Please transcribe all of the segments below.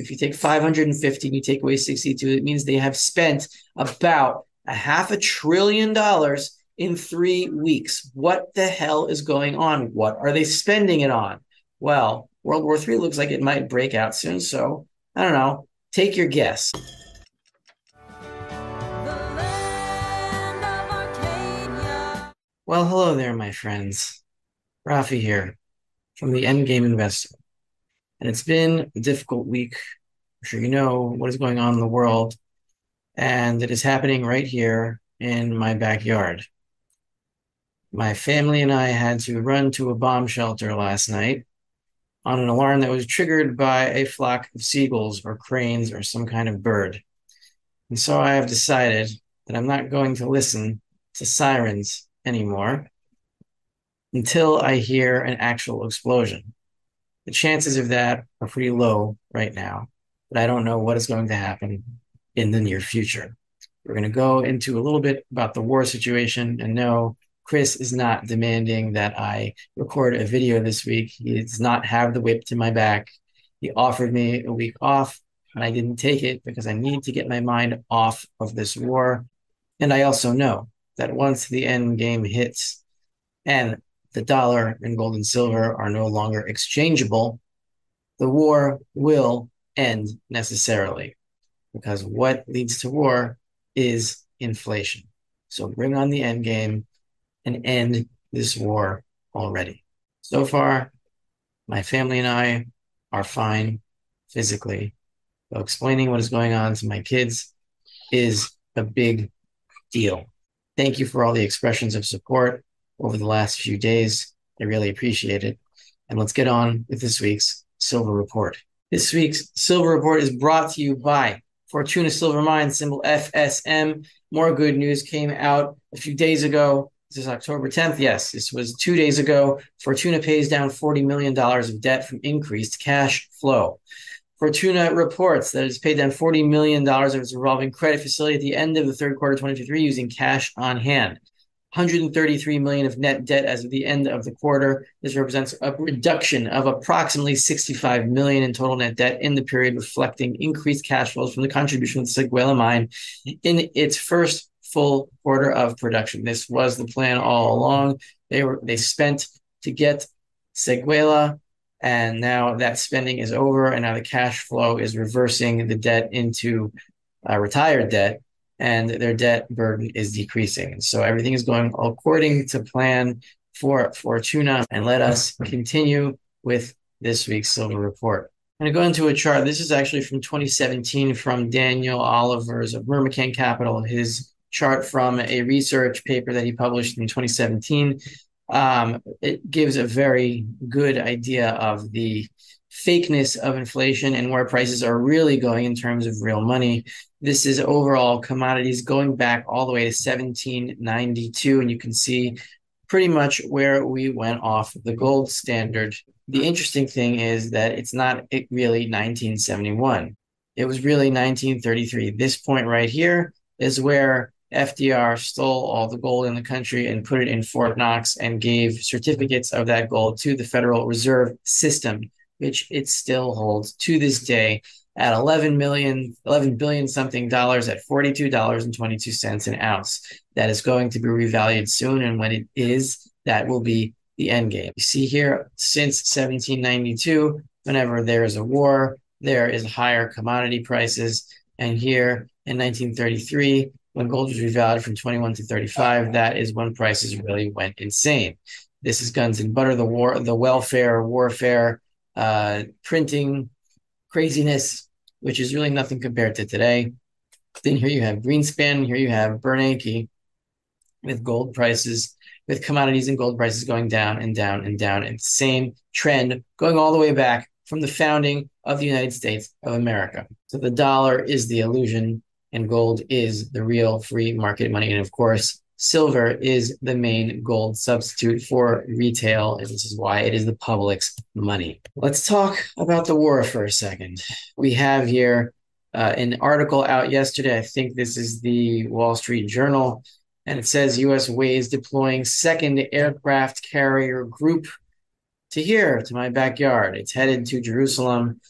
if you take 550 and you take away 62, it means they have spent about a half a trillion dollars in three weeks. What the hell is going on? What are they spending it on? Well, World War III looks like it might break out soon. So I don't know. Take your guess. Well, hello there, my friends. Rafi here from the Endgame Investor. And it's been a difficult week. I'm sure you know what is going on in the world. And it is happening right here in my backyard. My family and I had to run to a bomb shelter last night on an alarm that was triggered by a flock of seagulls or cranes or some kind of bird. And so I have decided that I'm not going to listen to sirens anymore until I hear an actual explosion. The chances of that are pretty low right now, but I don't know what is going to happen in the near future. We're going to go into a little bit about the war situation and no, Chris is not demanding that I record a video this week. He does not have the whip to my back. He offered me a week off, and I didn't take it because I need to get my mind off of this war. And I also know that once the end game hits and the dollar and gold and silver are no longer exchangeable, the war will end necessarily because what leads to war is inflation. So bring on the end game and end this war already. So far, my family and I are fine physically. So explaining what is going on to my kids is a big deal. Thank you for all the expressions of support over the last few days. I really appreciate it. And let's get on with this week's Silver Report. This week's Silver Report is brought to you by Fortuna Silver Mine, symbol FSM. More good news came out a few days ago this is October 10th. Yes, this was two days ago. Fortuna pays down $40 million of debt from increased cash flow. Fortuna reports that it's paid down $40 million of its revolving credit facility at the end of the third quarter 2023 using cash on hand. 133 million of net debt as of the end of the quarter. This represents a reduction of approximately 65 million in total net debt in the period, reflecting increased cash flows from the contribution of the Seguela mine in its first full quarter of production. This was the plan all along. They were they spent to get Seguela, and now that spending is over, and now the cash flow is reversing the debt into uh, retired debt, and their debt burden is decreasing. So everything is going according to plan for Fortuna. And let us continue with this week's silver report. I'm going to go into a chart. This is actually from 2017 from Daniel Oliver's of Myrmikan Capital. His chart from a research paper that he published in 2017. Um, it gives a very good idea of the fakeness of inflation and where prices are really going in terms of real money. This is overall commodities going back all the way to 1792, and you can see pretty much where we went off the gold standard. The interesting thing is that it's not really 1971. It was really 1933. This point right here is where FDR stole all the gold in the country and put it in Fort Knox and gave certificates of that gold to the Federal Reserve System, which it still holds to this day at 11 million, 11 billion something dollars at $42.22 an ounce. That is going to be revalued soon. And when it is, that will be the end game. You see here, since 1792, whenever there is a war, there is higher commodity prices. And here in 1933, when gold was revalued from 21 to 35, that is when prices really went insane. This is guns and butter, the war, the welfare, warfare, uh, printing, craziness, which is really nothing compared to today. Then here you have Greenspan, here you have Bernanke with gold prices, with commodities and gold prices going down and down and down, and same trend going all the way back from the founding of the United States of America. So the dollar is the illusion and gold is the real free market money. And of course, silver is the main gold substitute for retail. And this is why it is the public's money. Let's talk about the war for a second. We have here uh, an article out yesterday. I think this is the Wall Street Journal. And it says US weighs deploying second aircraft carrier group to here, to my backyard. It's headed to Jerusalem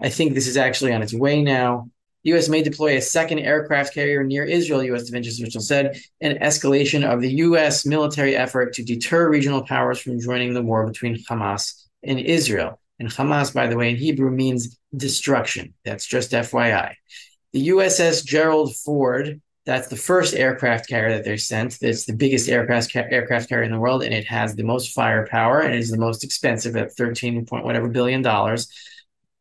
I think this is actually on its way now. U.S. may deploy a second aircraft carrier near Israel, U.S. Defense official said, an escalation of the U.S. military effort to deter regional powers from joining the war between Hamas and Israel. And Hamas, by the way, in Hebrew means destruction. That's just FYI. The USS Gerald Ford, that's the first aircraft carrier that they sent. It's the biggest aircraft ca- aircraft carrier in the world, and it has the most firepower and is the most expensive at 13 point whatever billion dollars.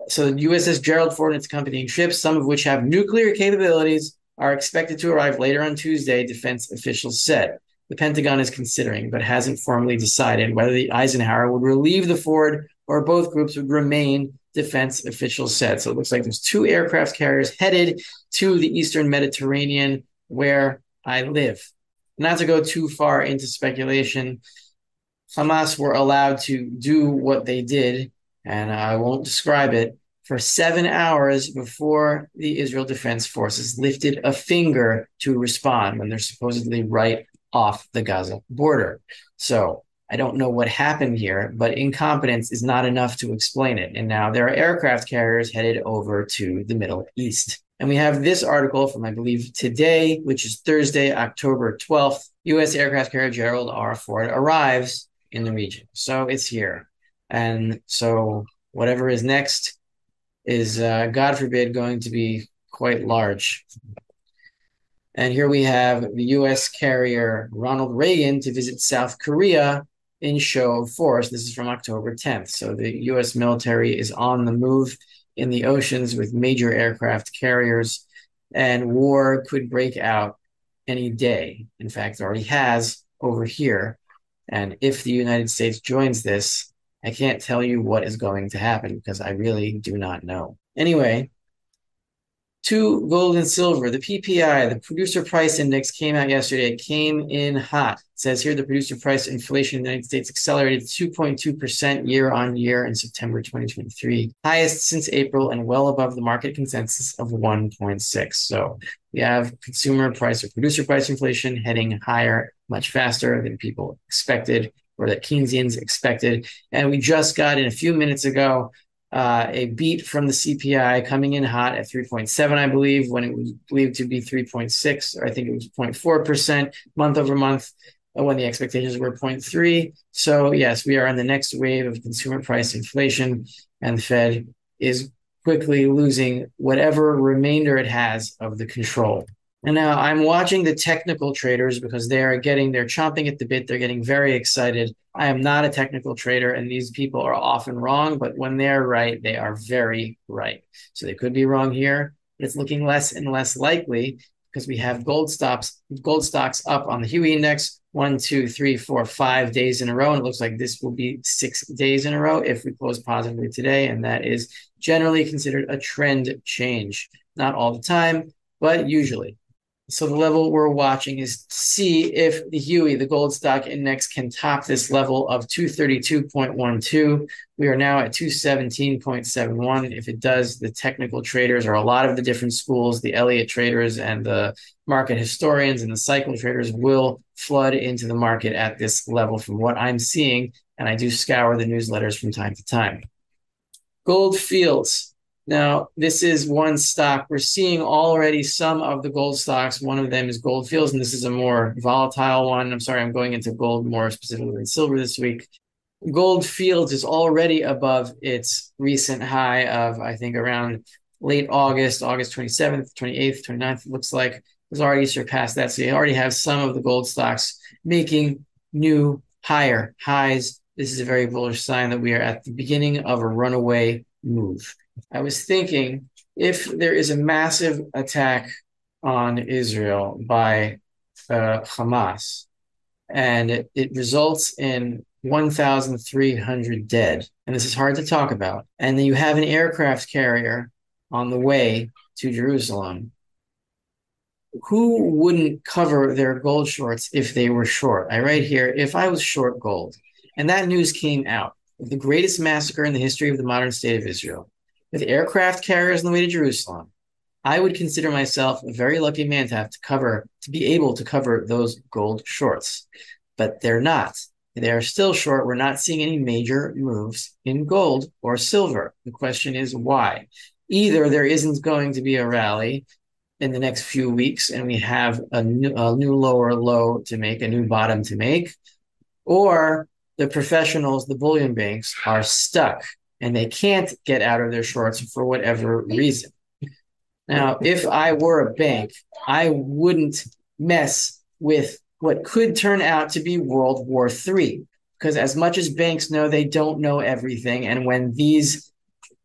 So the USS Gerald Ford and its accompanying ships, some of which have nuclear capabilities, are expected to arrive later on Tuesday, defense officials said. The Pentagon is considering, but hasn't formally decided whether the Eisenhower would relieve the Ford or both groups would remain, defense officials said. So it looks like there's two aircraft carriers headed to the Eastern Mediterranean where I live. Not to go too far into speculation, Hamas were allowed to do what they did and I won't describe it, for seven hours before the Israel Defense Forces lifted a finger to respond when they're supposedly right off the Gaza border. So I don't know what happened here, but incompetence is not enough to explain it. And now there are aircraft carriers headed over to the Middle East. And we have this article from, I believe, today, which is Thursday, October 12th. U.S. aircraft carrier Gerald R. Ford arrives in the region. So it's here. And so whatever is next is, uh, God forbid, going to be quite large. And here we have the US carrier Ronald Reagan to visit South Korea in show of force. This is from October 10th. So the US military is on the move in the oceans with major aircraft carriers, and war could break out any day. In fact, already has over here. And if the United States joins this, I can't tell you what is going to happen because I really do not know. Anyway, to gold and silver, the PPI, the producer price index came out yesterday. It came in hot. It says here the producer price inflation in the United States accelerated 2.2% year on year in September 2023, highest since April and well above the market consensus of 1.6. So we have consumer price or producer price inflation heading higher much faster than people expected or that Keynesians expected. And we just got in a few minutes ago uh, a beat from the CPI coming in hot at 3.7, I believe, when it was believed to be 3.6, or I think it was 0.4% month over month uh, when the expectations were 0.3. So, yes, we are on the next wave of consumer price inflation, and the Fed is quickly losing whatever remainder it has of the control. And now I'm watching the technical traders because they are getting, they're chomping at the bit. They're getting very excited. I am not a technical trader, and these people are often wrong, but when they're right, they are very right. So they could be wrong here, it's looking less and less likely because we have gold stops, gold stocks up on the Huey index one, two, three, four, five days in a row. And it looks like this will be six days in a row if we close positively today. And that is generally considered a trend change. Not all the time, but usually. So the level we're watching is to see if the Huey, the gold stock index, can top this level of 232.12. We are now at 217.71. If it does, the technical traders or a lot of the different schools, the Elliott traders and the market historians and the cycle traders will flood into the market at this level from what I'm seeing. And I do scour the newsletters from time to time. Gold Fields. Now, this is one stock. We're seeing already some of the gold stocks. One of them is Gold Fields, and this is a more volatile one. I'm sorry, I'm going into gold more specifically than silver this week. Gold Fields is already above its recent high of, I think, around late August, August 27th, 28th, 29th, looks like has already surpassed that. So you already have some of the gold stocks making new higher highs. This is a very bullish sign that we are at the beginning of a runaway move. I was thinking if there is a massive attack on Israel by uh, Hamas and it, it results in 1,300 dead, and this is hard to talk about, and then you have an aircraft carrier on the way to Jerusalem, who wouldn't cover their gold shorts if they were short? I write here if I was short gold, and that news came out of the greatest massacre in the history of the modern state of Israel with aircraft carriers on the way to Jerusalem, I would consider myself a very lucky man to have to cover, to be able to cover those gold shorts. But they're not. they are still short. We're not seeing any major moves in gold or silver. The question is why? Either there isn't going to be a rally in the next few weeks and we have a new, a new lower low to make, a new bottom to make, or the professionals, the bullion banks, are stuck and they can't get out of their shorts for whatever reason. Now, if I were a bank, I wouldn't mess with what could turn out to be World War III. Because as much as banks know, they don't know everything. And when these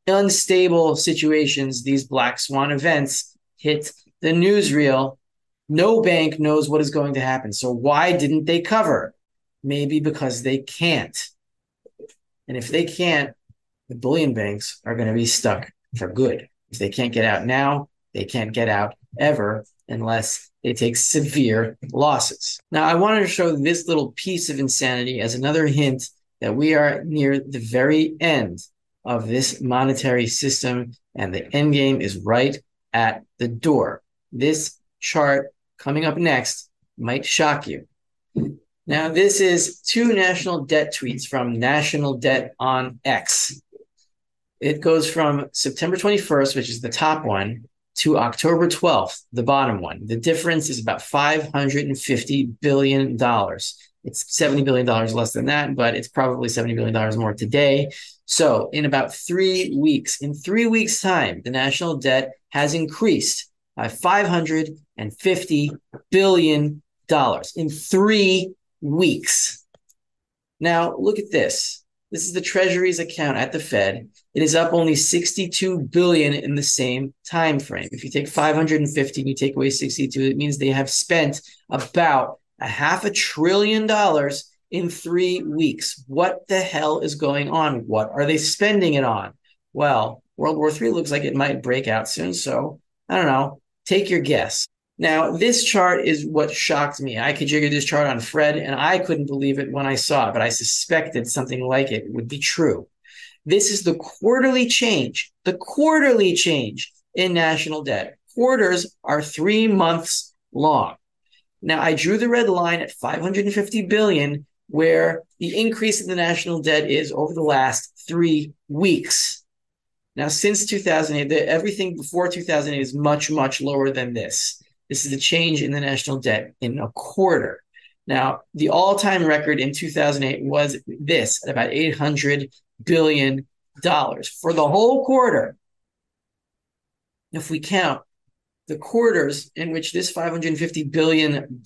unstable situations, these black swan events hit the newsreel, no bank knows what is going to happen. So why didn't they cover? Maybe because they can't. And if they can't, the bullion banks are going to be stuck for good. If they can't get out now, they can't get out ever unless they take severe losses. Now, I wanted to show this little piece of insanity as another hint that we are near the very end of this monetary system and the end game is right at the door. This chart coming up next might shock you. Now, this is two national debt tweets from National Debt on X. It goes from September 21st, which is the top one, to October 12th, the bottom one. The difference is about $550 billion. It's $70 billion less than that, but it's probably $70 billion more today. So, in about three weeks, in three weeks' time, the national debt has increased by $550 billion in three weeks. Now, look at this. This is the Treasury's account at the Fed. It is up only 62 billion in the same time frame. If you take 550 and you take away 62, it means they have spent about a half a trillion dollars in three weeks. What the hell is going on? What are they spending it on? Well, World War III looks like it might break out soon. So I don't know. Take your guess. Now, this chart is what shocked me. I could jigger this chart on Fred, and I couldn't believe it when I saw it, but I suspected something like it would be true. This is the quarterly change, the quarterly change in national debt. Quarters are three months long. Now, I drew the red line at 550 billion, where the increase in the national debt is over the last three weeks. Now, since 2008, the, everything before 2008 is much, much lower than this. This is the change in the national debt in a quarter. Now, the all time record in 2008 was this at about $800 billion for the whole quarter. If we count the quarters in which this $550 billion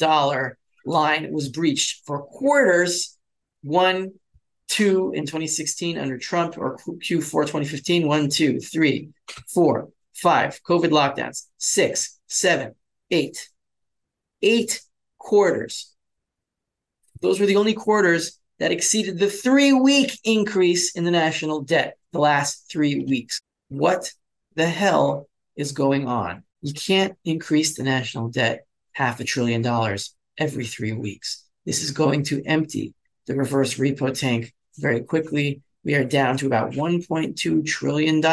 line was breached for quarters, one, two in 2016 under Trump, or Q4 2015, one, two, three, four, five, COVID lockdowns, six, seven, eight. Eight quarters. Those were the only quarters that exceeded the three week increase in the national debt the last three weeks. What the hell is going on? You can't increase the national debt half a trillion dollars every three weeks. This is going to empty the reverse repo tank very quickly. We are down to about $1.2 trillion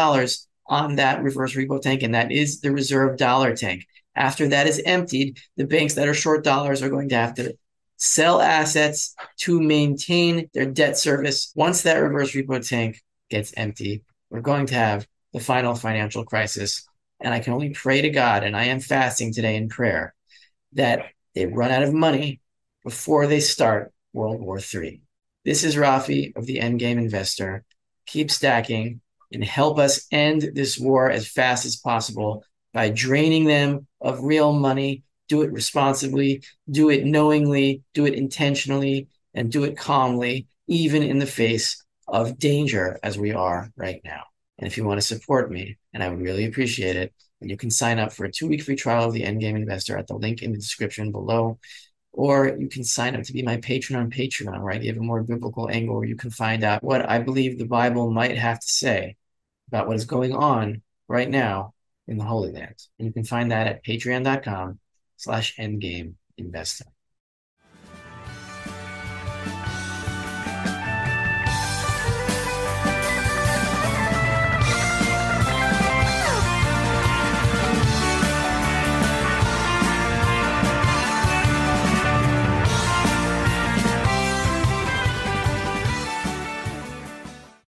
on that reverse repo tank, and that is the reserve dollar tank. After that is emptied, the banks that are short dollars are going to have to sell assets to maintain their debt service. Once that reverse repo tank gets empty, we're going to have the final financial crisis. And I can only pray to God, and I am fasting today in prayer, that they run out of money before they start World War III. This is Rafi of the Endgame Investor. Keep stacking and help us end this war as fast as possible by draining them of real money. Do it responsibly, do it knowingly, do it intentionally, and do it calmly, even in the face of danger as we are right now. And if you want to support me, and I would really appreciate it, you can sign up for a two week free trial of the Endgame Investor at the link in the description below. Or you can sign up to be my patron on Patreon, where I give a more biblical angle where you can find out what I believe the Bible might have to say about what is going on right now in the Holy Land. And you can find that at patreon.com slash endgame investing.